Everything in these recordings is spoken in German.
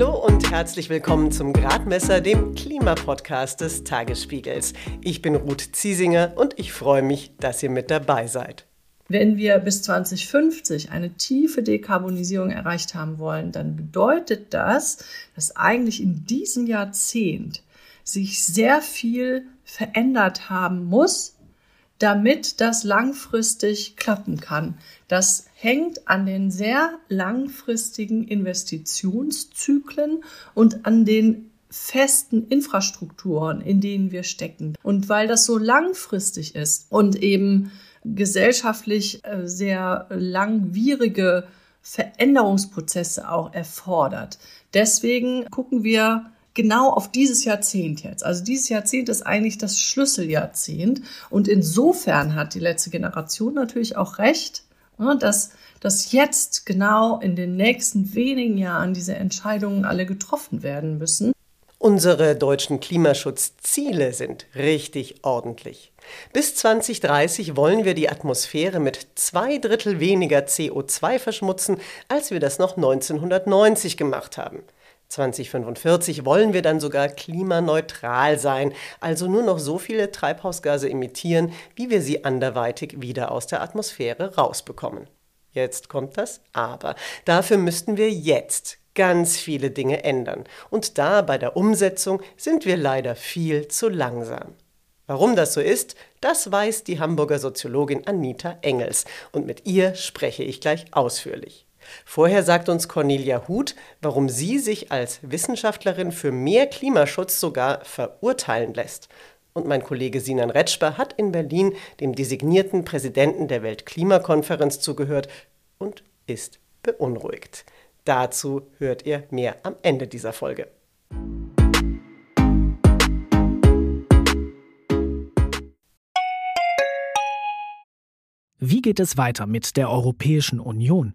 Hallo und herzlich willkommen zum Gradmesser, dem Klimapodcast des Tagesspiegels. Ich bin Ruth Ziesinger und ich freue mich, dass ihr mit dabei seid. Wenn wir bis 2050 eine tiefe Dekarbonisierung erreicht haben wollen, dann bedeutet das, dass eigentlich in diesem Jahrzehnt sich sehr viel verändert haben muss, damit das langfristig klappen kann. Das hängt an den sehr langfristigen Investitionszyklen und an den festen Infrastrukturen, in denen wir stecken. Und weil das so langfristig ist und eben gesellschaftlich äh, sehr langwierige Veränderungsprozesse auch erfordert. Deswegen gucken wir genau auf dieses Jahrzehnt jetzt. Also dieses Jahrzehnt ist eigentlich das Schlüsseljahrzehnt. Und insofern hat die letzte Generation natürlich auch recht, ne, dass, dass jetzt genau in den nächsten wenigen Jahren diese Entscheidungen alle getroffen werden müssen. Unsere deutschen Klimaschutzziele sind richtig ordentlich. Bis 2030 wollen wir die Atmosphäre mit zwei Drittel weniger CO2 verschmutzen, als wir das noch 1990 gemacht haben. 2045 wollen wir dann sogar klimaneutral sein, also nur noch so viele Treibhausgase emittieren, wie wir sie anderweitig wieder aus der Atmosphäre rausbekommen. Jetzt kommt das Aber. Dafür müssten wir jetzt ganz viele Dinge ändern. Und da bei der Umsetzung sind wir leider viel zu langsam. Warum das so ist, das weiß die Hamburger Soziologin Anita Engels. Und mit ihr spreche ich gleich ausführlich. Vorher sagt uns Cornelia Huth, warum sie sich als Wissenschaftlerin für mehr Klimaschutz sogar verurteilen lässt. Und mein Kollege Sinan Retschber hat in Berlin dem designierten Präsidenten der Weltklimakonferenz zugehört und ist beunruhigt. Dazu hört ihr mehr am Ende dieser Folge. Wie geht es weiter mit der Europäischen Union?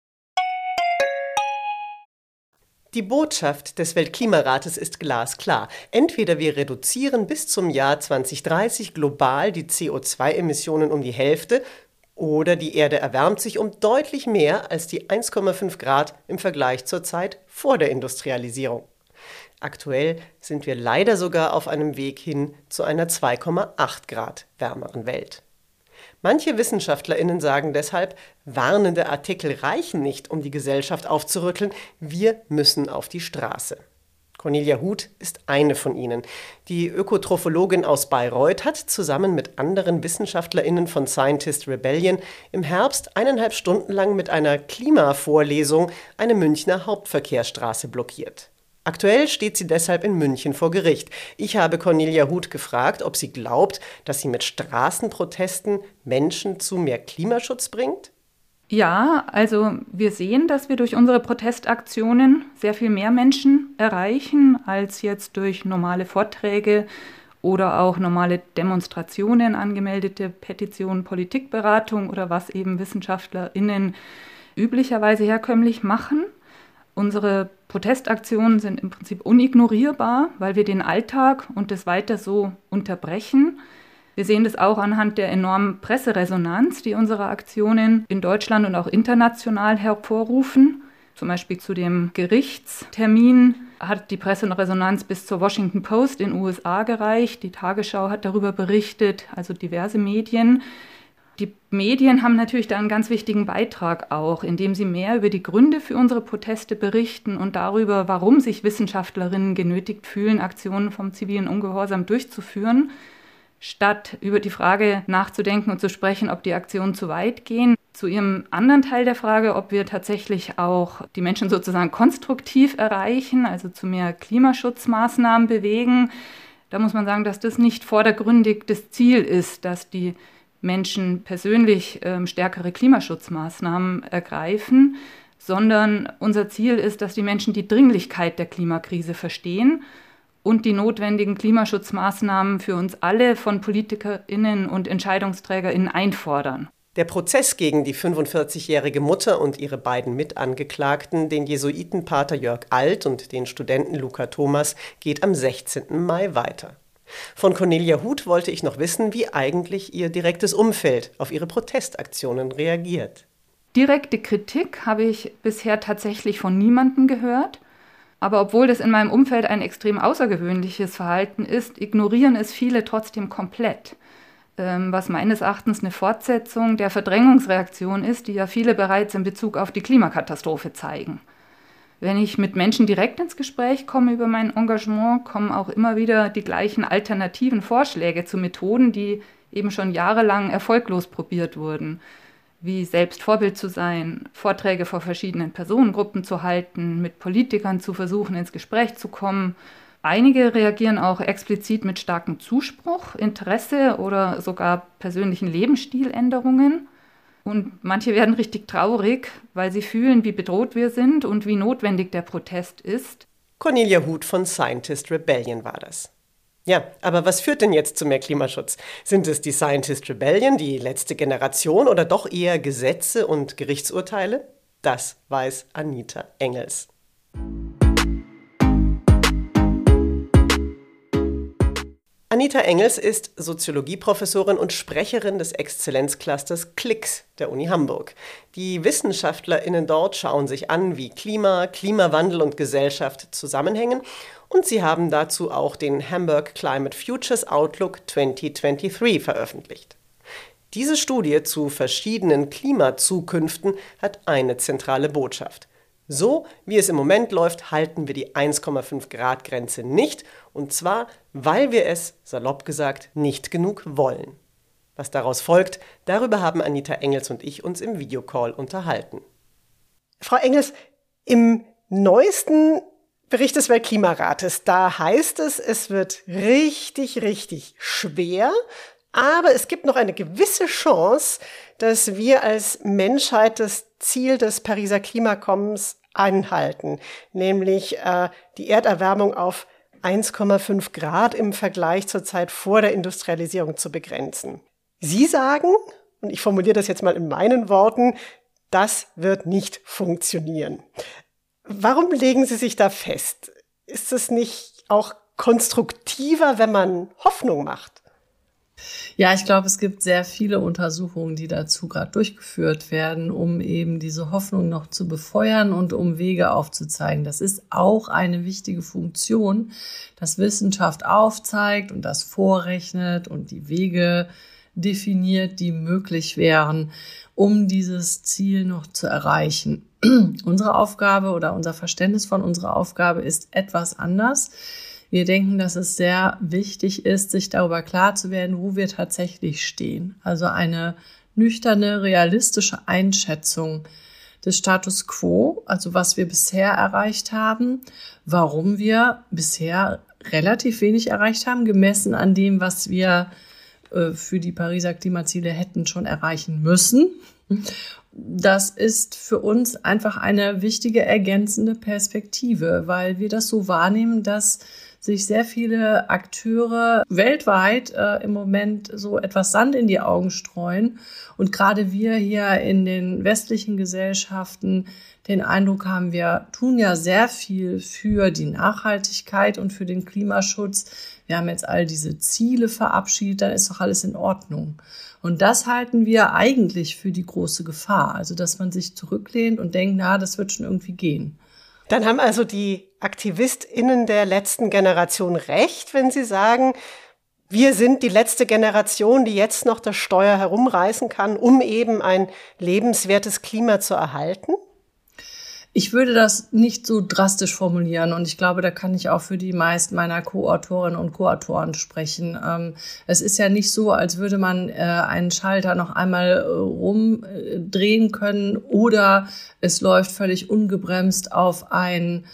Die Botschaft des Weltklimarates ist glasklar. Entweder wir reduzieren bis zum Jahr 2030 global die CO2-Emissionen um die Hälfte, oder die Erde erwärmt sich um deutlich mehr als die 1,5 Grad im Vergleich zur Zeit vor der Industrialisierung. Aktuell sind wir leider sogar auf einem Weg hin zu einer 2,8 Grad wärmeren Welt. Manche Wissenschaftlerinnen sagen deshalb, warnende Artikel reichen nicht, um die Gesellschaft aufzurütteln, wir müssen auf die Straße. Cornelia Huth ist eine von ihnen. Die Ökotrophologin aus Bayreuth hat zusammen mit anderen Wissenschaftlerinnen von Scientist Rebellion im Herbst eineinhalb Stunden lang mit einer Klimavorlesung eine Münchner Hauptverkehrsstraße blockiert. Aktuell steht sie deshalb in München vor Gericht. Ich habe Cornelia Huth gefragt, ob sie glaubt, dass sie mit Straßenprotesten Menschen zu mehr Klimaschutz bringt. Ja, also wir sehen, dass wir durch unsere Protestaktionen sehr viel mehr Menschen erreichen als jetzt durch normale Vorträge oder auch normale Demonstrationen, angemeldete Petitionen, Politikberatung oder was eben Wissenschaftlerinnen üblicherweise herkömmlich machen. Unsere Protestaktionen sind im Prinzip unignorierbar, weil wir den Alltag und das weiter so unterbrechen. Wir sehen das auch anhand der enormen Presseresonanz, die unsere Aktionen in Deutschland und auch international hervorrufen. Zum Beispiel zu dem Gerichtstermin hat die Presseresonanz bis zur Washington Post in den USA gereicht. Die Tagesschau hat darüber berichtet, also diverse Medien. Die Medien haben natürlich da einen ganz wichtigen Beitrag auch, indem sie mehr über die Gründe für unsere Proteste berichten und darüber, warum sich Wissenschaftlerinnen genötigt fühlen, Aktionen vom zivilen Ungehorsam durchzuführen, statt über die Frage nachzudenken und zu sprechen, ob die Aktionen zu weit gehen. Zu ihrem anderen Teil der Frage, ob wir tatsächlich auch die Menschen sozusagen konstruktiv erreichen, also zu mehr Klimaschutzmaßnahmen bewegen. Da muss man sagen, dass das nicht vordergründig das Ziel ist, dass die Menschen persönlich ähm, stärkere Klimaschutzmaßnahmen ergreifen, sondern unser Ziel ist, dass die Menschen die Dringlichkeit der Klimakrise verstehen und die notwendigen Klimaschutzmaßnahmen für uns alle von Politikerinnen und Entscheidungsträgerinnen einfordern. Der Prozess gegen die 45-jährige Mutter und ihre beiden Mitangeklagten, den Jesuitenpater Jörg Alt und den Studenten Luca Thomas, geht am 16. Mai weiter. Von Cornelia Huth wollte ich noch wissen, wie eigentlich ihr direktes Umfeld auf ihre Protestaktionen reagiert. Direkte Kritik habe ich bisher tatsächlich von niemandem gehört. Aber obwohl das in meinem Umfeld ein extrem außergewöhnliches Verhalten ist, ignorieren es viele trotzdem komplett. Ähm, was meines Erachtens eine Fortsetzung der Verdrängungsreaktion ist, die ja viele bereits in Bezug auf die Klimakatastrophe zeigen. Wenn ich mit Menschen direkt ins Gespräch komme über mein Engagement, kommen auch immer wieder die gleichen alternativen Vorschläge zu Methoden, die eben schon jahrelang erfolglos probiert wurden, wie selbst Vorbild zu sein, Vorträge vor verschiedenen Personengruppen zu halten, mit Politikern zu versuchen, ins Gespräch zu kommen. Einige reagieren auch explizit mit starkem Zuspruch, Interesse oder sogar persönlichen Lebensstiländerungen. Und manche werden richtig traurig, weil sie fühlen, wie bedroht wir sind und wie notwendig der Protest ist. Cornelia Huth von Scientist Rebellion war das. Ja, aber was führt denn jetzt zu mehr Klimaschutz? Sind es die Scientist Rebellion, die letzte Generation oder doch eher Gesetze und Gerichtsurteile? Das weiß Anita Engels. Anita Engels ist Soziologieprofessorin und Sprecherin des Exzellenzclusters CLIX der Uni Hamburg. Die WissenschaftlerInnen dort schauen sich an, wie Klima, Klimawandel und Gesellschaft zusammenhängen und sie haben dazu auch den Hamburg Climate Futures Outlook 2023 veröffentlicht. Diese Studie zu verschiedenen Klimazukünften hat eine zentrale Botschaft. So wie es im Moment läuft, halten wir die 1,5 Grad Grenze nicht, und zwar, weil wir es, salopp gesagt, nicht genug wollen. Was daraus folgt, darüber haben Anita Engels und ich uns im Videocall unterhalten. Frau Engels, im neuesten Bericht des Weltklimarates, da heißt es, es wird richtig, richtig schwer, aber es gibt noch eine gewisse Chance, dass wir als Menschheit das Ziel des Pariser Klimakommens anhalten, nämlich äh, die Erderwärmung auf 1,5 Grad im Vergleich zur Zeit vor der Industrialisierung zu begrenzen. Sie sagen, und ich formuliere das jetzt mal in meinen Worten, das wird nicht funktionieren. Warum legen Sie sich da fest? Ist es nicht auch konstruktiver, wenn man Hoffnung macht? Ja, ich glaube, es gibt sehr viele Untersuchungen, die dazu gerade durchgeführt werden, um eben diese Hoffnung noch zu befeuern und um Wege aufzuzeigen. Das ist auch eine wichtige Funktion, dass Wissenschaft aufzeigt und das vorrechnet und die Wege definiert, die möglich wären, um dieses Ziel noch zu erreichen. unsere Aufgabe oder unser Verständnis von unserer Aufgabe ist etwas anders. Wir denken, dass es sehr wichtig ist, sich darüber klar zu werden, wo wir tatsächlich stehen. Also eine nüchterne, realistische Einschätzung des Status quo, also was wir bisher erreicht haben, warum wir bisher relativ wenig erreicht haben, gemessen an dem, was wir äh, für die Pariser Klimaziele hätten schon erreichen müssen. Das ist für uns einfach eine wichtige ergänzende Perspektive, weil wir das so wahrnehmen, dass sich sehr viele Akteure weltweit äh, im Moment so etwas Sand in die Augen streuen. Und gerade wir hier in den westlichen Gesellschaften den Eindruck haben, wir tun ja sehr viel für die Nachhaltigkeit und für den Klimaschutz. Wir haben jetzt all diese Ziele verabschiedet, dann ist doch alles in Ordnung. Und das halten wir eigentlich für die große Gefahr. Also, dass man sich zurücklehnt und denkt, na, das wird schon irgendwie gehen. Dann haben also die AktivistInnen der letzten Generation recht, wenn sie sagen, wir sind die letzte Generation, die jetzt noch das Steuer herumreißen kann, um eben ein lebenswertes Klima zu erhalten? Ich würde das nicht so drastisch formulieren und ich glaube, da kann ich auch für die meisten meiner Co-Autorinnen und Co-Autoren sprechen. Ähm, es ist ja nicht so, als würde man äh, einen Schalter noch einmal äh, rumdrehen können oder es läuft völlig ungebremst auf ein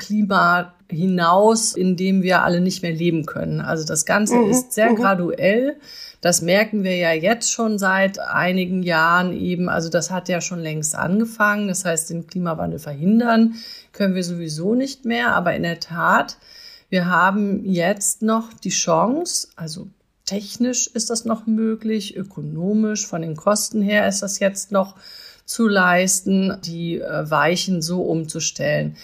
Klima hinaus, in dem wir alle nicht mehr leben können. Also das Ganze mhm. ist sehr mhm. graduell. Das merken wir ja jetzt schon seit einigen Jahren eben. Also das hat ja schon längst angefangen. Das heißt, den Klimawandel verhindern können wir sowieso nicht mehr. Aber in der Tat Wir haben jetzt noch die Chance, also technisch ist das noch möglich, ökonomisch, von den Kosten her ist das jetzt noch zu leisten, die äh, Weichen so umzustellen.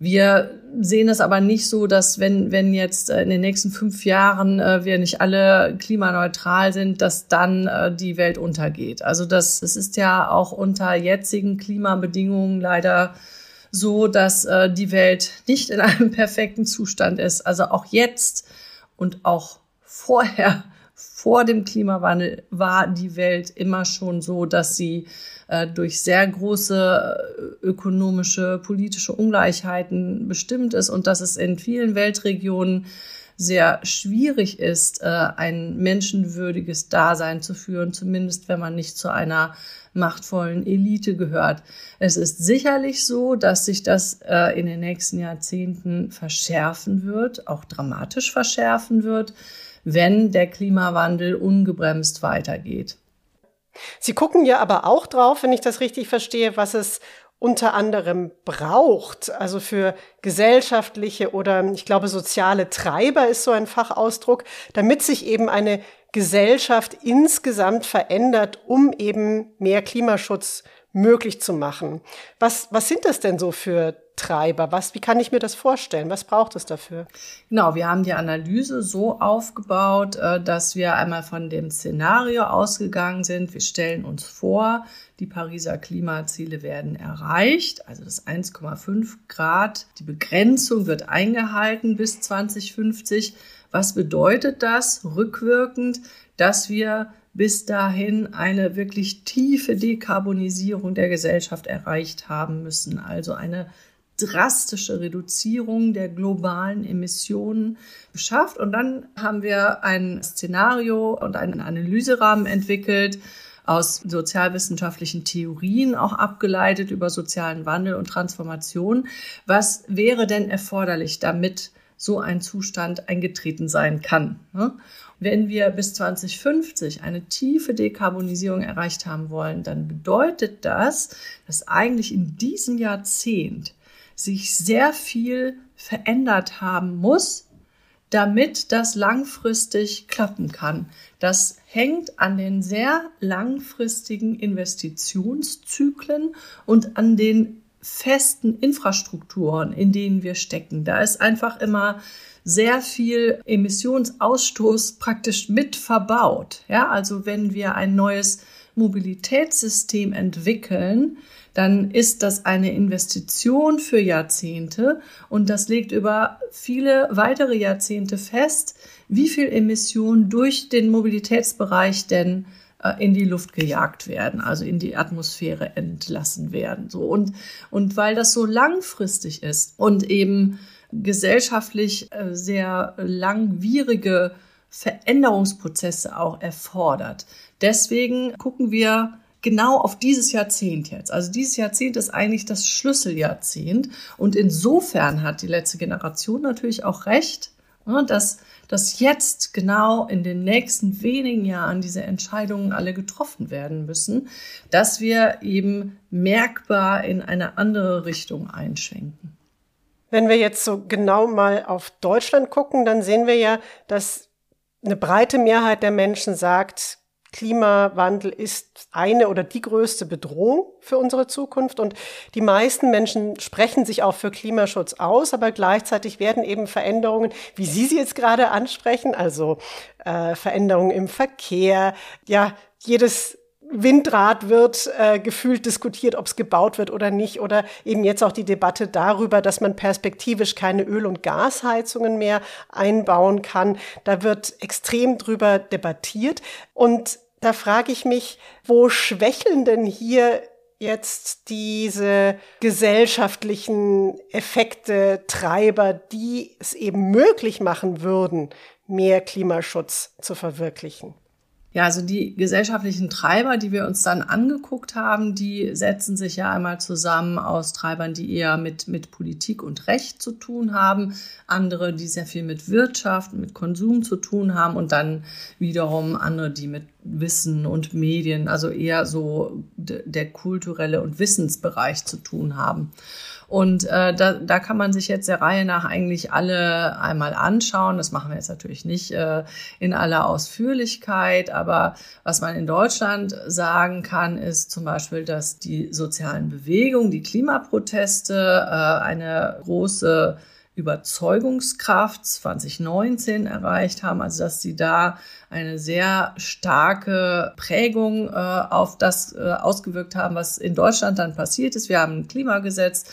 Wir sehen es aber nicht so, dass wenn, wenn jetzt äh, in den nächsten fünf Jahren äh, wir nicht alle klimaneutral sind, dass dann äh, die Welt untergeht. Also das, das ist ja auch unter jetzigen Klimabedingungen leider so, dass äh, die Welt nicht in einem perfekten Zustand ist. Also auch jetzt und auch vorher vor dem Klimawandel war die Welt immer schon so, dass sie durch sehr große äh, ökonomische, politische Ungleichheiten bestimmt ist und dass es in vielen Weltregionen sehr schwierig ist, äh, ein menschenwürdiges Dasein zu führen, zumindest wenn man nicht zu einer machtvollen Elite gehört. Es ist sicherlich so, dass sich das in den nächsten Jahrzehnten verschärfen wird, auch dramatisch verschärfen wird wenn der Klimawandel ungebremst weitergeht. Sie gucken ja aber auch drauf, wenn ich das richtig verstehe, was es unter anderem braucht, also für gesellschaftliche oder ich glaube soziale Treiber ist so ein Fachausdruck, damit sich eben eine Gesellschaft insgesamt verändert, um eben mehr Klimaschutz möglich zu machen. Was, was sind das denn so für Treiber? Was, wie kann ich mir das vorstellen? Was braucht es dafür? Genau, wir haben die Analyse so aufgebaut, äh, dass wir einmal von dem Szenario ausgegangen sind. Wir stellen uns vor, die Pariser Klimaziele werden erreicht, also das 1,5 Grad. Die Begrenzung wird eingehalten bis 2050. Was bedeutet das rückwirkend, dass wir bis dahin eine wirklich tiefe Dekarbonisierung der Gesellschaft erreicht haben müssen, also eine drastische Reduzierung der globalen Emissionen geschafft. Und dann haben wir ein Szenario und einen Analyserahmen entwickelt, aus sozialwissenschaftlichen Theorien auch abgeleitet über sozialen Wandel und Transformation. Was wäre denn erforderlich, damit so ein Zustand eingetreten sein kann? Ne? Wenn wir bis 2050 eine tiefe Dekarbonisierung erreicht haben wollen, dann bedeutet das, dass eigentlich in diesem Jahrzehnt sich sehr viel verändert haben muss, damit das langfristig klappen kann. Das hängt an den sehr langfristigen Investitionszyklen und an den festen Infrastrukturen, in denen wir stecken. Da ist einfach immer sehr viel Emissionsausstoß praktisch mit verbaut. Ja, also wenn wir ein neues Mobilitätssystem entwickeln, dann ist das eine Investition für Jahrzehnte und das legt über viele weitere Jahrzehnte fest, wie viel Emissionen durch den Mobilitätsbereich denn in die Luft gejagt werden, also in die Atmosphäre entlassen werden. So und und weil das so langfristig ist und eben gesellschaftlich äh, sehr langwierige Veränderungsprozesse auch erfordert. Deswegen gucken wir genau auf dieses Jahrzehnt jetzt. Also dieses Jahrzehnt ist eigentlich das Schlüsseljahrzehnt. Und insofern hat die letzte Generation natürlich auch recht, ne, dass, dass jetzt genau in den nächsten wenigen Jahren diese Entscheidungen alle getroffen werden müssen, dass wir eben merkbar in eine andere Richtung einschwenken. Wenn wir jetzt so genau mal auf Deutschland gucken, dann sehen wir ja, dass eine breite Mehrheit der Menschen sagt, Klimawandel ist eine oder die größte Bedrohung für unsere Zukunft. Und die meisten Menschen sprechen sich auch für Klimaschutz aus, aber gleichzeitig werden eben Veränderungen, wie Sie sie jetzt gerade ansprechen, also äh, Veränderungen im Verkehr, ja, jedes Windrad wird äh, gefühlt diskutiert, ob es gebaut wird oder nicht. Oder eben jetzt auch die Debatte darüber, dass man perspektivisch keine Öl- und Gasheizungen mehr einbauen kann. Da wird extrem drüber debattiert. Und da frage ich mich, wo schwächeln denn hier jetzt diese gesellschaftlichen Effekte, Treiber, die es eben möglich machen würden, mehr Klimaschutz zu verwirklichen? Ja, also die gesellschaftlichen Treiber, die wir uns dann angeguckt haben, die setzen sich ja einmal zusammen aus Treibern, die eher mit, mit Politik und Recht zu tun haben, andere, die sehr viel mit Wirtschaft, mit Konsum zu tun haben und dann wiederum andere, die mit Wissen und Medien, also eher so der kulturelle und Wissensbereich zu tun haben. Und äh, da, da kann man sich jetzt der Reihe nach eigentlich alle einmal anschauen. Das machen wir jetzt natürlich nicht äh, in aller Ausführlichkeit, aber was man in Deutschland sagen kann, ist zum Beispiel, dass die sozialen Bewegungen, die Klimaproteste äh, eine große Überzeugungskraft 2019 erreicht haben, also dass sie da eine sehr starke Prägung äh, auf das äh, ausgewirkt haben, was in Deutschland dann passiert ist. Wir haben ein Klimagesetz,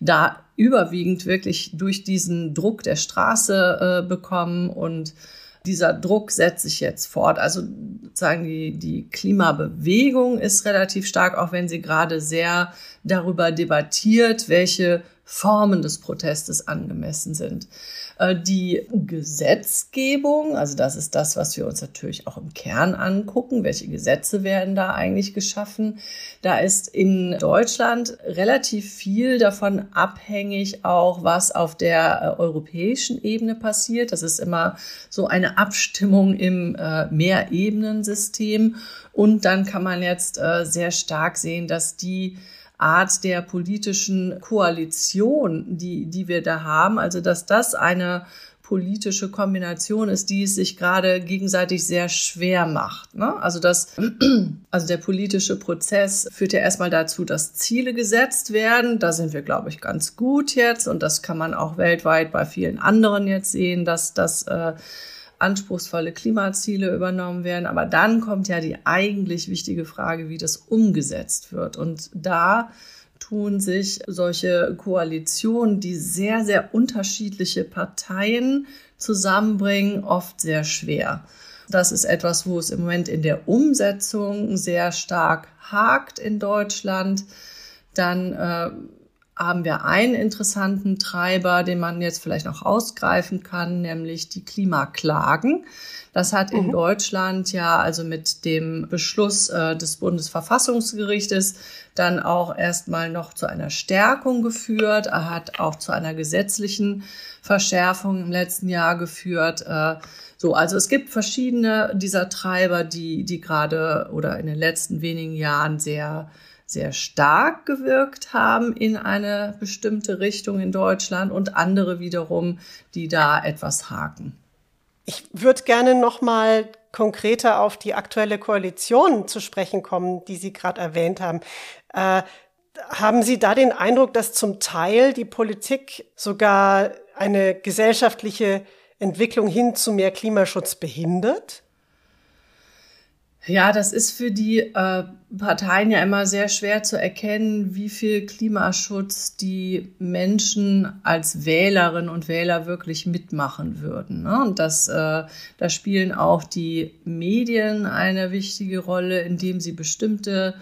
da überwiegend wirklich durch diesen Druck der Straße äh, bekommen und dieser Druck setzt sich jetzt fort. Also sagen die, die Klimabewegung ist relativ stark, auch wenn sie gerade sehr darüber debattiert, welche Formen des Protestes angemessen sind. Äh, die Gesetzgebung, also das ist das, was wir uns natürlich auch im Kern angucken, welche Gesetze werden da eigentlich geschaffen. Da ist in Deutschland relativ viel davon abhängig, auch was auf der äh, europäischen Ebene passiert. Das ist immer so eine Abstimmung im äh, Mehrebenensystem. Und dann kann man jetzt sehr stark sehen, dass die Art der politischen Koalition, die, die wir da haben. Also, dass das eine politische Kombination ist, die es sich gerade gegenseitig sehr schwer macht. Ne? Also das, also der politische Prozess führt ja erstmal dazu, dass Ziele gesetzt werden. Da sind wir, glaube ich, ganz gut jetzt und das kann man auch weltweit bei vielen anderen jetzt sehen, dass das äh, anspruchsvolle Klimaziele übernommen werden. Aber dann kommt ja die eigentlich wichtige Frage, wie das umgesetzt wird. Und da tun sich solche Koalitionen, die sehr, sehr unterschiedliche Parteien zusammenbringen, oft sehr schwer. Das ist etwas, wo es im Moment in der Umsetzung sehr stark hakt in Deutschland. Dann äh, haben wir einen interessanten Treiber, den man jetzt vielleicht noch ausgreifen kann, nämlich die Klimaklagen. Das hat in mhm. Deutschland ja also mit dem Beschluss äh, des Bundesverfassungsgerichtes dann auch erstmal noch zu einer Stärkung geführt. Er hat auch zu einer gesetzlichen Verschärfung im letzten Jahr geführt. Äh, so, also es gibt verschiedene dieser Treiber, die, die gerade oder in den letzten wenigen Jahren sehr sehr stark gewirkt haben in eine bestimmte Richtung in Deutschland und andere wiederum, die da etwas haken. Ich würde gerne noch mal konkreter auf die aktuelle Koalition zu sprechen kommen, die Sie gerade erwähnt haben. Äh, haben Sie da den Eindruck, dass zum Teil die Politik sogar eine gesellschaftliche Entwicklung hin zu mehr Klimaschutz behindert? Ja, das ist für die äh, Parteien ja immer sehr schwer zu erkennen, wie viel Klimaschutz die Menschen als Wählerinnen und Wähler wirklich mitmachen würden. Ne? Und das, äh, da spielen auch die Medien eine wichtige Rolle, indem sie bestimmte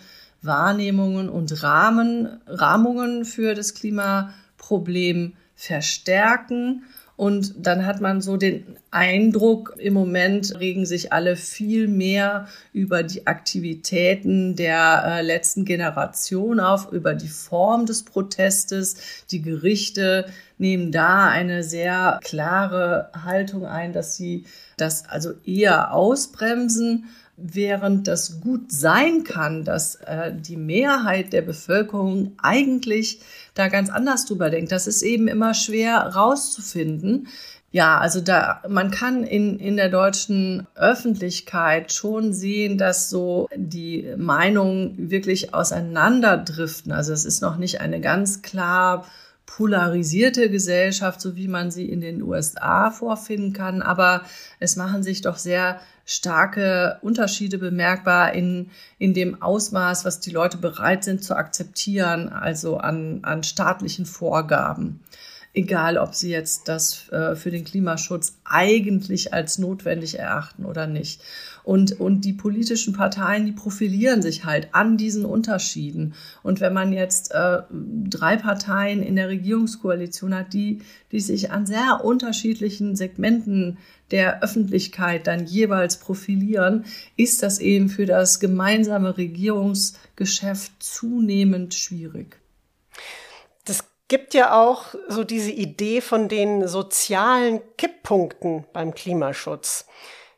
Wahrnehmungen und Rahmen, Rahmungen für das Klimaproblem verstärken und dann hat man so den Eindruck, im Moment regen sich alle viel mehr über die Aktivitäten der äh, letzten Generation auf, über die Form des Protestes. Die Gerichte nehmen da eine sehr klare Haltung ein, dass sie das also eher ausbremsen während das gut sein kann, dass äh, die Mehrheit der Bevölkerung eigentlich da ganz anders drüber denkt. Das ist eben immer schwer rauszufinden. Ja, also da, man kann in, in der deutschen Öffentlichkeit schon sehen, dass so die Meinungen wirklich auseinanderdriften. Also es ist noch nicht eine ganz klar polarisierte Gesellschaft, so wie man sie in den USA vorfinden kann, aber es machen sich doch sehr starke Unterschiede bemerkbar in, in dem Ausmaß, was die Leute bereit sind zu akzeptieren, also an, an staatlichen Vorgaben. Egal, ob sie jetzt das äh, für den Klimaschutz eigentlich als notwendig erachten oder nicht. Und, und die politischen Parteien, die profilieren sich halt an diesen Unterschieden. Und wenn man jetzt äh, drei Parteien in der Regierungskoalition hat, die, die sich an sehr unterschiedlichen Segmenten der Öffentlichkeit dann jeweils profilieren, ist das eben für das gemeinsame Regierungsgeschäft zunehmend schwierig. Gibt ja auch so diese Idee von den sozialen Kipppunkten beim Klimaschutz.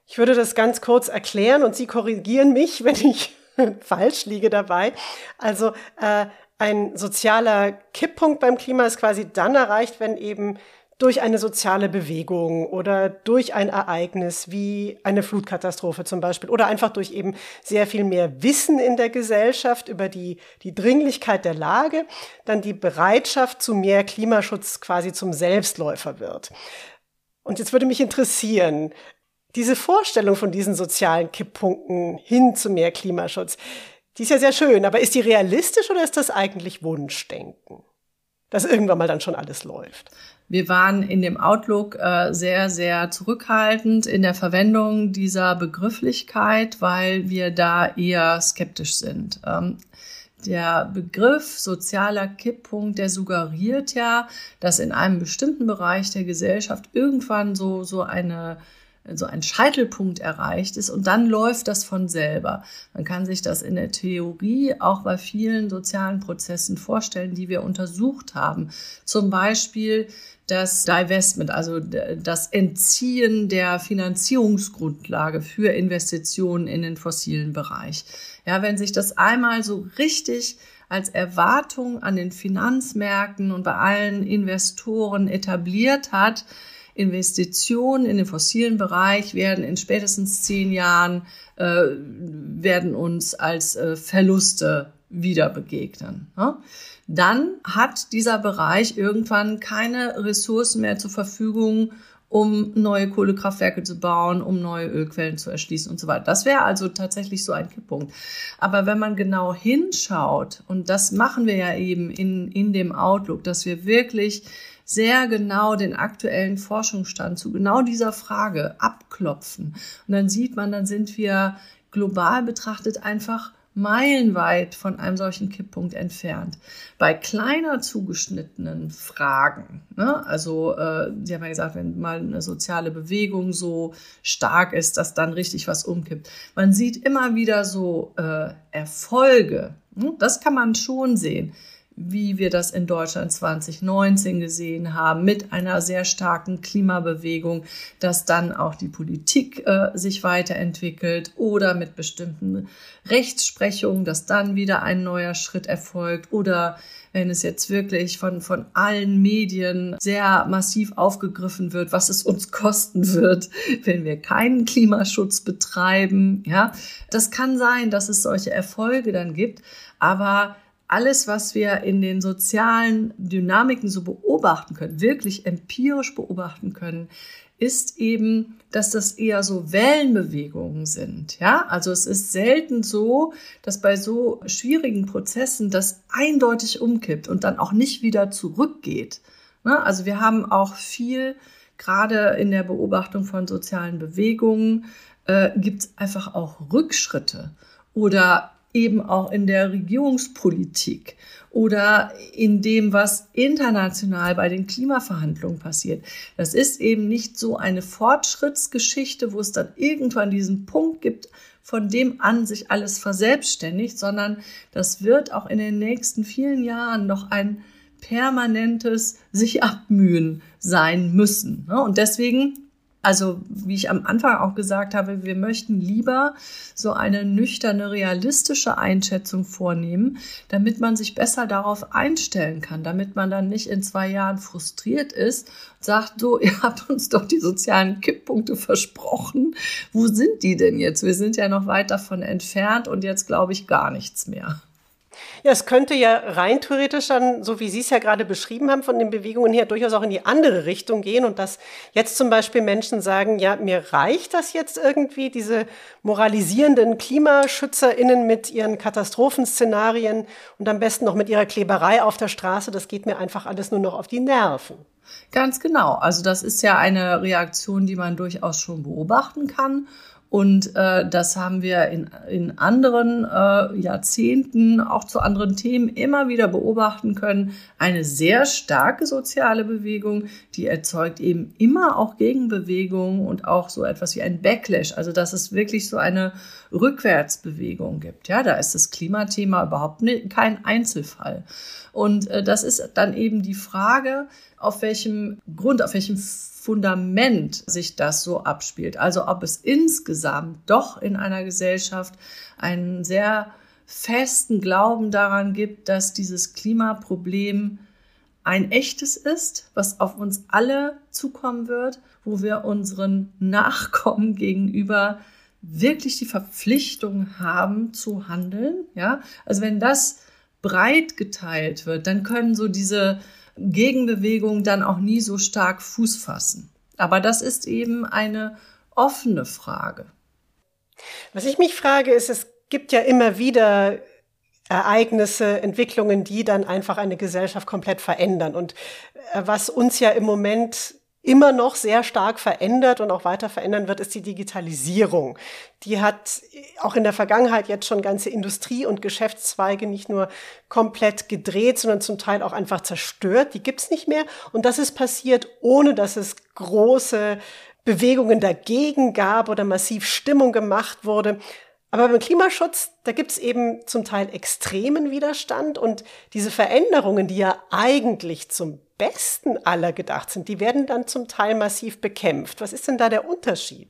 Ich würde das ganz kurz erklären und Sie korrigieren mich, wenn ich falsch liege dabei. Also äh, ein sozialer Kipppunkt beim Klima ist quasi dann erreicht, wenn eben durch eine soziale Bewegung oder durch ein Ereignis wie eine Flutkatastrophe zum Beispiel oder einfach durch eben sehr viel mehr Wissen in der Gesellschaft über die, die Dringlichkeit der Lage, dann die Bereitschaft zu mehr Klimaschutz quasi zum Selbstläufer wird. Und jetzt würde mich interessieren, diese Vorstellung von diesen sozialen Kipppunkten hin zu mehr Klimaschutz, die ist ja sehr schön, aber ist die realistisch oder ist das eigentlich Wunschdenken? Dass irgendwann mal dann schon alles läuft. Wir waren in dem Outlook äh, sehr, sehr zurückhaltend in der Verwendung dieser Begrifflichkeit, weil wir da eher skeptisch sind. Ähm, der Begriff sozialer Kipppunkt, der suggeriert ja, dass in einem bestimmten Bereich der Gesellschaft irgendwann so, so eine so ein Scheitelpunkt erreicht ist und dann läuft das von selber. Man kann sich das in der Theorie auch bei vielen sozialen Prozessen vorstellen, die wir untersucht haben. Zum Beispiel das Divestment, also das Entziehen der Finanzierungsgrundlage für Investitionen in den fossilen Bereich. Ja, wenn sich das einmal so richtig als Erwartung an den Finanzmärkten und bei allen Investoren etabliert hat, Investitionen in den fossilen Bereich werden in spätestens zehn Jahren äh, werden uns als äh, Verluste wieder begegnen. Ne? Dann hat dieser Bereich irgendwann keine Ressourcen mehr zur Verfügung, um neue Kohlekraftwerke zu bauen, um neue Ölquellen zu erschließen und so weiter. Das wäre also tatsächlich so ein Kipppunkt. Aber wenn man genau hinschaut, und das machen wir ja eben in, in dem Outlook, dass wir wirklich sehr genau den aktuellen Forschungsstand zu genau dieser Frage abklopfen. Und dann sieht man, dann sind wir global betrachtet einfach meilenweit von einem solchen Kipppunkt entfernt. Bei kleiner zugeschnittenen Fragen, ne, also äh, Sie haben ja gesagt, wenn mal eine soziale Bewegung so stark ist, dass dann richtig was umkippt. Man sieht immer wieder so äh, Erfolge. Ne, das kann man schon sehen wie wir das in Deutschland 2019 gesehen haben, mit einer sehr starken Klimabewegung, dass dann auch die Politik äh, sich weiterentwickelt oder mit bestimmten Rechtsprechungen, dass dann wieder ein neuer Schritt erfolgt oder wenn es jetzt wirklich von, von allen Medien sehr massiv aufgegriffen wird, was es uns kosten wird, wenn wir keinen Klimaschutz betreiben. Ja, das kann sein, dass es solche Erfolge dann gibt, aber alles, was wir in den sozialen Dynamiken so beobachten können, wirklich empirisch beobachten können, ist eben, dass das eher so Wellenbewegungen sind. Ja, also es ist selten so, dass bei so schwierigen Prozessen das eindeutig umkippt und dann auch nicht wieder zurückgeht. Ne? Also wir haben auch viel, gerade in der Beobachtung von sozialen Bewegungen, äh, gibt es einfach auch Rückschritte oder eben auch in der Regierungspolitik oder in dem, was international bei den Klimaverhandlungen passiert. Das ist eben nicht so eine Fortschrittsgeschichte, wo es dann irgendwann diesen Punkt gibt, von dem an sich alles verselbstständigt, sondern das wird auch in den nächsten vielen Jahren noch ein permanentes sich abmühen sein müssen. Und deswegen also, wie ich am Anfang auch gesagt habe, wir möchten lieber so eine nüchterne, realistische Einschätzung vornehmen, damit man sich besser darauf einstellen kann, damit man dann nicht in zwei Jahren frustriert ist und sagt, so, ihr habt uns doch die sozialen Kipppunkte versprochen. Wo sind die denn jetzt? Wir sind ja noch weit davon entfernt und jetzt glaube ich gar nichts mehr. Ja, es könnte ja rein theoretisch dann, so wie Sie es ja gerade beschrieben haben, von den Bewegungen her durchaus auch in die andere Richtung gehen und dass jetzt zum Beispiel Menschen sagen, ja, mir reicht das jetzt irgendwie, diese moralisierenden KlimaschützerInnen mit ihren Katastrophenszenarien und am besten noch mit ihrer Kleberei auf der Straße, das geht mir einfach alles nur noch auf die Nerven. Ganz genau. Also das ist ja eine Reaktion, die man durchaus schon beobachten kann. Und äh, das haben wir in, in anderen äh, Jahrzehnten auch zu anderen Themen immer wieder beobachten können. Eine sehr starke soziale Bewegung, die erzeugt eben immer auch Gegenbewegungen und auch so etwas wie ein Backlash. Also dass es wirklich so eine Rückwärtsbewegung gibt. Ja, da ist das Klimathema überhaupt nicht, kein Einzelfall. Und äh, das ist dann eben die Frage, auf welchem Grund, auf welchem Fundament sich das so abspielt. Also ob es insgesamt doch in einer Gesellschaft einen sehr festen Glauben daran gibt, dass dieses Klimaproblem ein echtes ist, was auf uns alle zukommen wird, wo wir unseren Nachkommen gegenüber wirklich die Verpflichtung haben zu handeln. Ja, also wenn das breit geteilt wird, dann können so diese Gegenbewegungen dann auch nie so stark Fuß fassen. Aber das ist eben eine offene Frage. Was ich mich frage, ist, es gibt ja immer wieder Ereignisse, Entwicklungen, die dann einfach eine Gesellschaft komplett verändern. Und äh, was uns ja im Moment immer noch sehr stark verändert und auch weiter verändern wird, ist die Digitalisierung. Die hat auch in der Vergangenheit jetzt schon ganze Industrie- und Geschäftszweige nicht nur komplett gedreht, sondern zum Teil auch einfach zerstört. Die gibt's nicht mehr. Und das ist passiert, ohne dass es große Bewegungen dagegen gab oder massiv Stimmung gemacht wurde. Aber beim Klimaschutz, da gibt's eben zum Teil extremen Widerstand und diese Veränderungen, die ja eigentlich zum Besten aller gedacht sind, die werden dann zum Teil massiv bekämpft. Was ist denn da der Unterschied?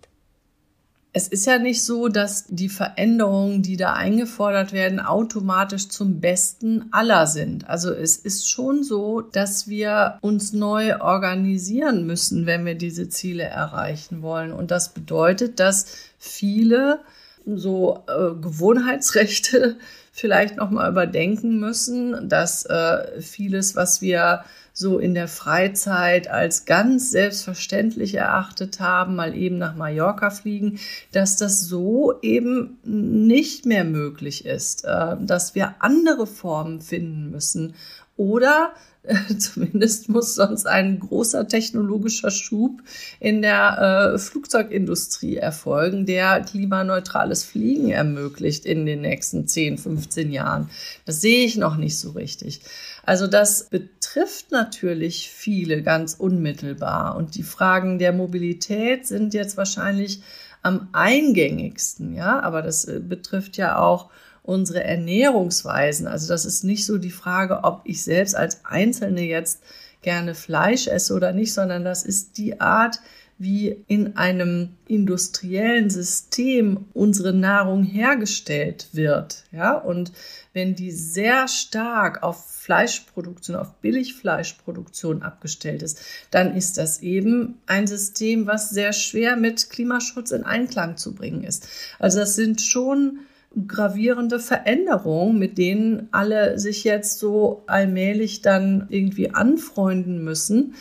Es ist ja nicht so, dass die Veränderungen, die da eingefordert werden, automatisch zum Besten aller sind. Also es ist schon so, dass wir uns neu organisieren müssen, wenn wir diese Ziele erreichen wollen. Und das bedeutet, dass viele so äh, Gewohnheitsrechte vielleicht noch mal überdenken müssen, dass äh, vieles, was wir so in der Freizeit als ganz selbstverständlich erachtet haben, mal eben nach Mallorca fliegen, dass das so eben nicht mehr möglich ist, äh, dass wir andere Formen finden müssen oder Zumindest muss sonst ein großer technologischer Schub in der äh, Flugzeugindustrie erfolgen, der klimaneutrales Fliegen ermöglicht in den nächsten 10, 15 Jahren. Das sehe ich noch nicht so richtig. Also das betrifft natürlich viele ganz unmittelbar. Und die Fragen der Mobilität sind jetzt wahrscheinlich am eingängigsten, ja, aber das äh, betrifft ja auch unsere Ernährungsweisen. Also das ist nicht so die Frage, ob ich selbst als Einzelne jetzt gerne Fleisch esse oder nicht, sondern das ist die Art, wie in einem industriellen System unsere Nahrung hergestellt wird. Ja, und wenn die sehr stark auf Fleischproduktion, auf Billigfleischproduktion abgestellt ist, dann ist das eben ein System, was sehr schwer mit Klimaschutz in Einklang zu bringen ist. Also das sind schon gravierende Veränderungen, mit denen alle sich jetzt so allmählich dann irgendwie anfreunden müssen.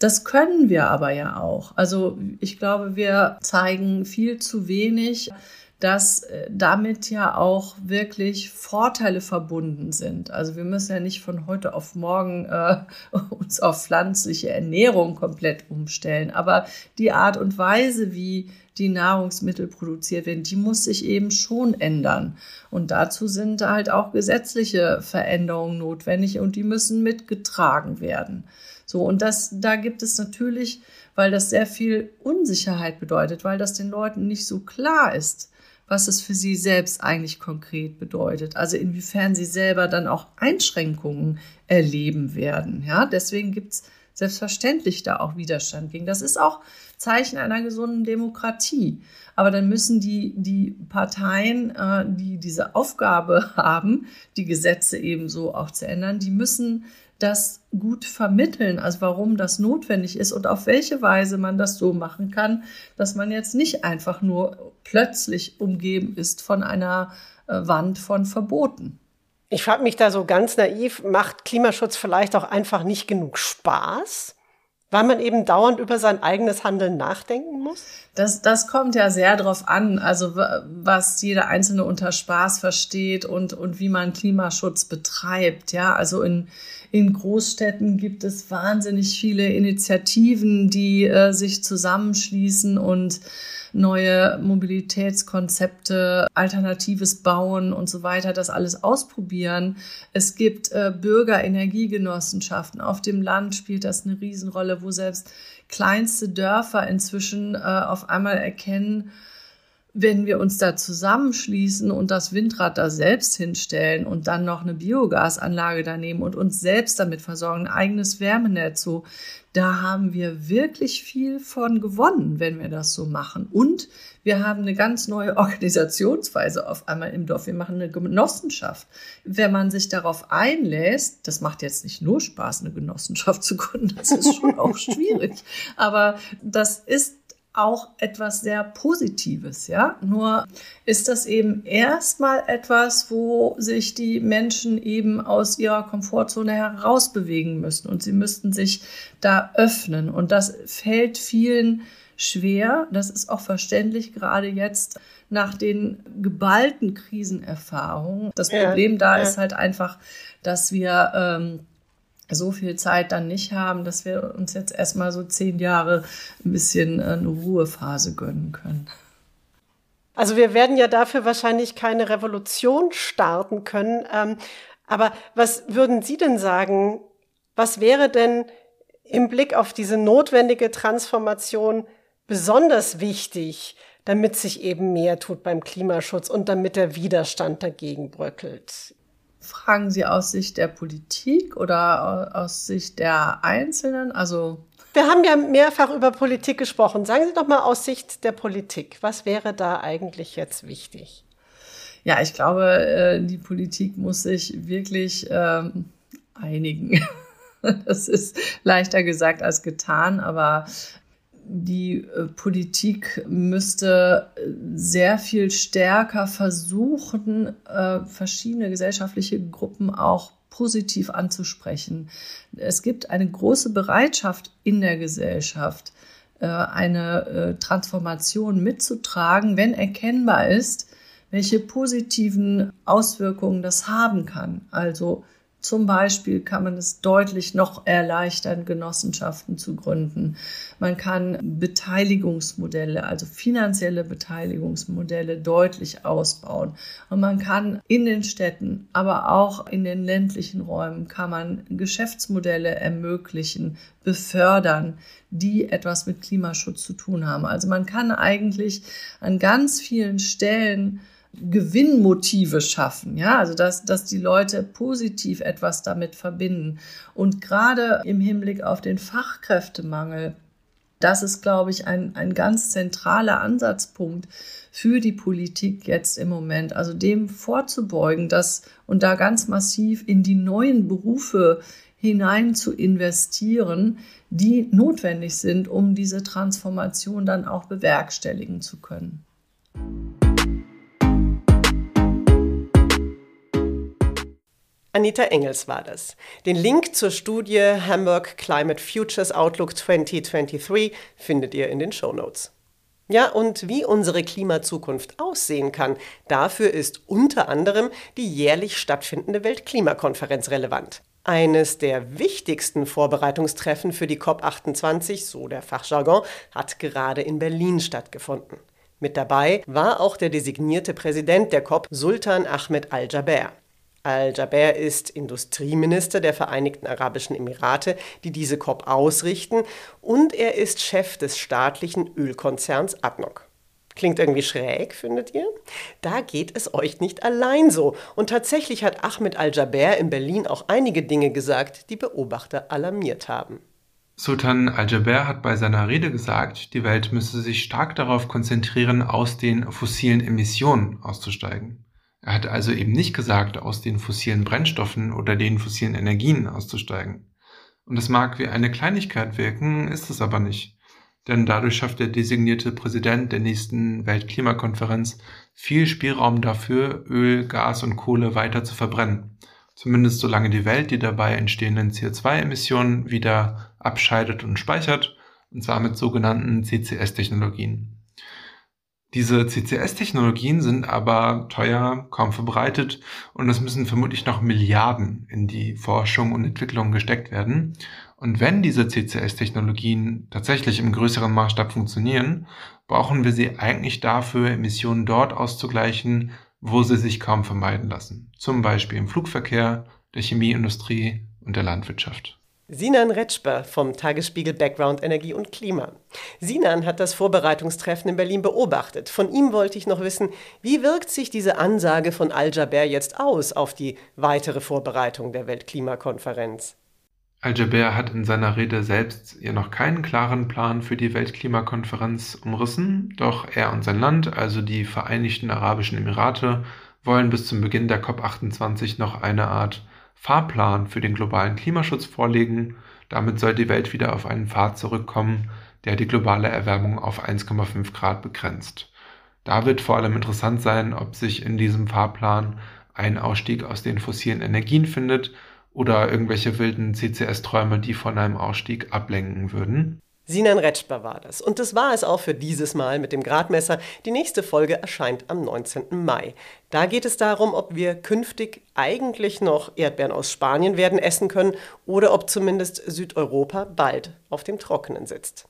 Das können wir aber ja auch. Also ich glaube, wir zeigen viel zu wenig, dass äh, damit ja auch wirklich Vorteile verbunden sind. Also wir müssen ja nicht von heute auf morgen äh, uns auf pflanzliche Ernährung komplett umstellen, aber die Art und Weise, wie die Nahrungsmittel produziert werden, die muss sich eben schon ändern. Und dazu sind halt auch gesetzliche Veränderungen notwendig und die müssen mitgetragen werden. So, und das, da gibt es natürlich, weil das sehr viel Unsicherheit bedeutet, weil das den Leuten nicht so klar ist, was es für sie selbst eigentlich konkret bedeutet. Also inwiefern sie selber dann auch Einschränkungen erleben werden. Ja, deswegen gibt's selbstverständlich da auch Widerstand gegen. Das ist auch Zeichen einer gesunden Demokratie. Aber dann müssen die, die Parteien, äh, die diese Aufgabe haben, die Gesetze ebenso auch zu ändern, die müssen das gut vermitteln, also warum das notwendig ist und auf welche Weise man das so machen kann, dass man jetzt nicht einfach nur plötzlich umgeben ist von einer äh, Wand von Verboten. Ich frage mich da so ganz naiv, macht Klimaschutz vielleicht auch einfach nicht genug Spaß? Weil man eben dauernd über sein eigenes Handeln nachdenken muss? Das, das kommt ja sehr drauf an, also was jeder Einzelne unter Spaß versteht und, und wie man Klimaschutz betreibt. Ja, also in, in Großstädten gibt es wahnsinnig viele Initiativen, die äh, sich zusammenschließen und neue Mobilitätskonzepte, alternatives Bauen und so weiter, das alles ausprobieren. Es gibt äh, Bürgerenergiegenossenschaften. Auf dem Land spielt das eine Riesenrolle, wo selbst kleinste Dörfer inzwischen äh, auf einmal erkennen, wenn wir uns da zusammenschließen und das Windrad da selbst hinstellen und dann noch eine Biogasanlage da nehmen und uns selbst damit versorgen, ein eigenes Wärmenetz, so, da haben wir wirklich viel von gewonnen, wenn wir das so machen. Und wir haben eine ganz neue Organisationsweise auf einmal im Dorf. Wir machen eine Genossenschaft. Wenn man sich darauf einlässt, das macht jetzt nicht nur Spaß, eine Genossenschaft zu gründen, das ist schon auch schwierig. Aber das ist auch etwas sehr Positives, ja. Nur ist das eben erstmal etwas, wo sich die Menschen eben aus ihrer Komfortzone herausbewegen müssen und sie müssten sich da öffnen. Und das fällt vielen schwer. Das ist auch verständlich, gerade jetzt nach den geballten Krisenerfahrungen. Das Problem ja, da ja. ist halt einfach, dass wir ähm, so viel Zeit dann nicht haben, dass wir uns jetzt erstmal so zehn Jahre ein bisschen äh, eine Ruhephase gönnen können. Also wir werden ja dafür wahrscheinlich keine Revolution starten können. Ähm, aber was würden Sie denn sagen? Was wäre denn im Blick auf diese notwendige Transformation besonders wichtig, damit sich eben mehr tut beim Klimaschutz und damit der Widerstand dagegen bröckelt? Fragen Sie aus Sicht der Politik oder aus Sicht der Einzelnen? Also wir haben ja mehrfach über Politik gesprochen. Sagen Sie doch mal aus Sicht der Politik, was wäre da eigentlich jetzt wichtig? Ja, ich glaube, äh, die Politik muss sich wirklich ähm, einigen. Das ist leichter gesagt als getan, aber die äh, Politik müsste äh, sehr viel stärker versuchen, äh, verschiedene gesellschaftliche Gruppen auch positiv anzusprechen. Es gibt eine große Bereitschaft in der Gesellschaft, eine Transformation mitzutragen, wenn erkennbar ist, welche positiven Auswirkungen das haben kann. Also zum Beispiel kann man es deutlich noch erleichtern, Genossenschaften zu gründen. Man kann Beteiligungsmodelle, also finanzielle Beteiligungsmodelle deutlich ausbauen. Und man kann in den Städten, aber auch in den ländlichen Räumen, kann man Geschäftsmodelle ermöglichen, befördern, die etwas mit Klimaschutz zu tun haben. Also man kann eigentlich an ganz vielen Stellen Gewinnmotive schaffen, ja, also dass, dass die Leute positiv etwas damit verbinden. Und gerade im Hinblick auf den Fachkräftemangel, das ist, glaube ich, ein, ein ganz zentraler Ansatzpunkt für die Politik jetzt im Moment, also dem vorzubeugen, dass und da ganz massiv in die neuen Berufe hinein zu investieren, die notwendig sind, um diese Transformation dann auch bewerkstelligen zu können. Anita Engels war das. Den Link zur Studie Hamburg Climate Futures Outlook 2023 findet ihr in den Show Notes. Ja, und wie unsere Klimazukunft aussehen kann, dafür ist unter anderem die jährlich stattfindende Weltklimakonferenz relevant. Eines der wichtigsten Vorbereitungstreffen für die COP28, so der Fachjargon, hat gerade in Berlin stattgefunden. Mit dabei war auch der designierte Präsident der COP, Sultan Ahmed Al-Jaber. Al-Jaber ist Industrieminister der Vereinigten Arabischen Emirate, die diese COP ausrichten, und er ist Chef des staatlichen Ölkonzerns ADNOC. Klingt irgendwie schräg, findet ihr? Da geht es euch nicht allein so. Und tatsächlich hat Ahmed Al-Jaber in Berlin auch einige Dinge gesagt, die Beobachter alarmiert haben. Sultan Al-Jaber hat bei seiner Rede gesagt, die Welt müsse sich stark darauf konzentrieren, aus den fossilen Emissionen auszusteigen. Er hat also eben nicht gesagt, aus den fossilen Brennstoffen oder den fossilen Energien auszusteigen. Und das mag wie eine Kleinigkeit wirken, ist es aber nicht. Denn dadurch schafft der designierte Präsident der nächsten Weltklimakonferenz viel Spielraum dafür, Öl, Gas und Kohle weiter zu verbrennen. Zumindest solange die Welt die dabei entstehenden CO2-Emissionen wieder abscheidet und speichert, und zwar mit sogenannten CCS-Technologien. Diese CCS-Technologien sind aber teuer, kaum verbreitet und es müssen vermutlich noch Milliarden in die Forschung und Entwicklung gesteckt werden. Und wenn diese CCS-Technologien tatsächlich im größeren Maßstab funktionieren, brauchen wir sie eigentlich dafür, Emissionen dort auszugleichen, wo sie sich kaum vermeiden lassen. Zum Beispiel im Flugverkehr, der Chemieindustrie und der Landwirtschaft. Sinan Retschber vom Tagesspiegel Background Energie und Klima. Sinan hat das Vorbereitungstreffen in Berlin beobachtet. Von ihm wollte ich noch wissen, wie wirkt sich diese Ansage von Al-Jaber jetzt aus auf die weitere Vorbereitung der Weltklimakonferenz? Al-Jaber hat in seiner Rede selbst ja noch keinen klaren Plan für die Weltklimakonferenz umrissen, doch er und sein Land, also die Vereinigten Arabischen Emirate, wollen bis zum Beginn der COP28 noch eine Art Fahrplan für den globalen Klimaschutz vorlegen. Damit soll die Welt wieder auf einen Pfad zurückkommen, der die globale Erwärmung auf 1,5 Grad begrenzt. Da wird vor allem interessant sein, ob sich in diesem Fahrplan ein Ausstieg aus den fossilen Energien findet oder irgendwelche wilden CCS-Träume, die von einem Ausstieg ablenken würden. Sinan Retschber war das. Und das war es auch für dieses Mal mit dem Gradmesser. Die nächste Folge erscheint am 19. Mai. Da geht es darum, ob wir künftig eigentlich noch Erdbeeren aus Spanien werden essen können oder ob zumindest Südeuropa bald auf dem Trockenen sitzt.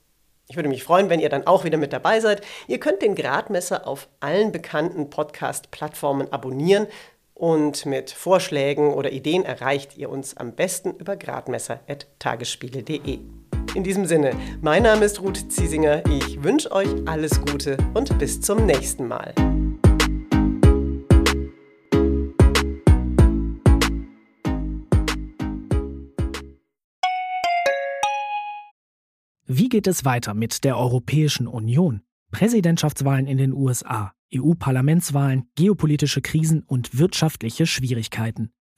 Ich würde mich freuen, wenn ihr dann auch wieder mit dabei seid. Ihr könnt den Gradmesser auf allen bekannten Podcast-Plattformen abonnieren und mit Vorschlägen oder Ideen erreicht ihr uns am besten über gradmesser.tagesspiegel.de. In diesem Sinne, mein Name ist Ruth Ziesinger. Ich wünsche euch alles Gute und bis zum nächsten Mal. Wie geht es weiter mit der Europäischen Union? Präsidentschaftswahlen in den USA, EU-Parlamentswahlen, geopolitische Krisen und wirtschaftliche Schwierigkeiten.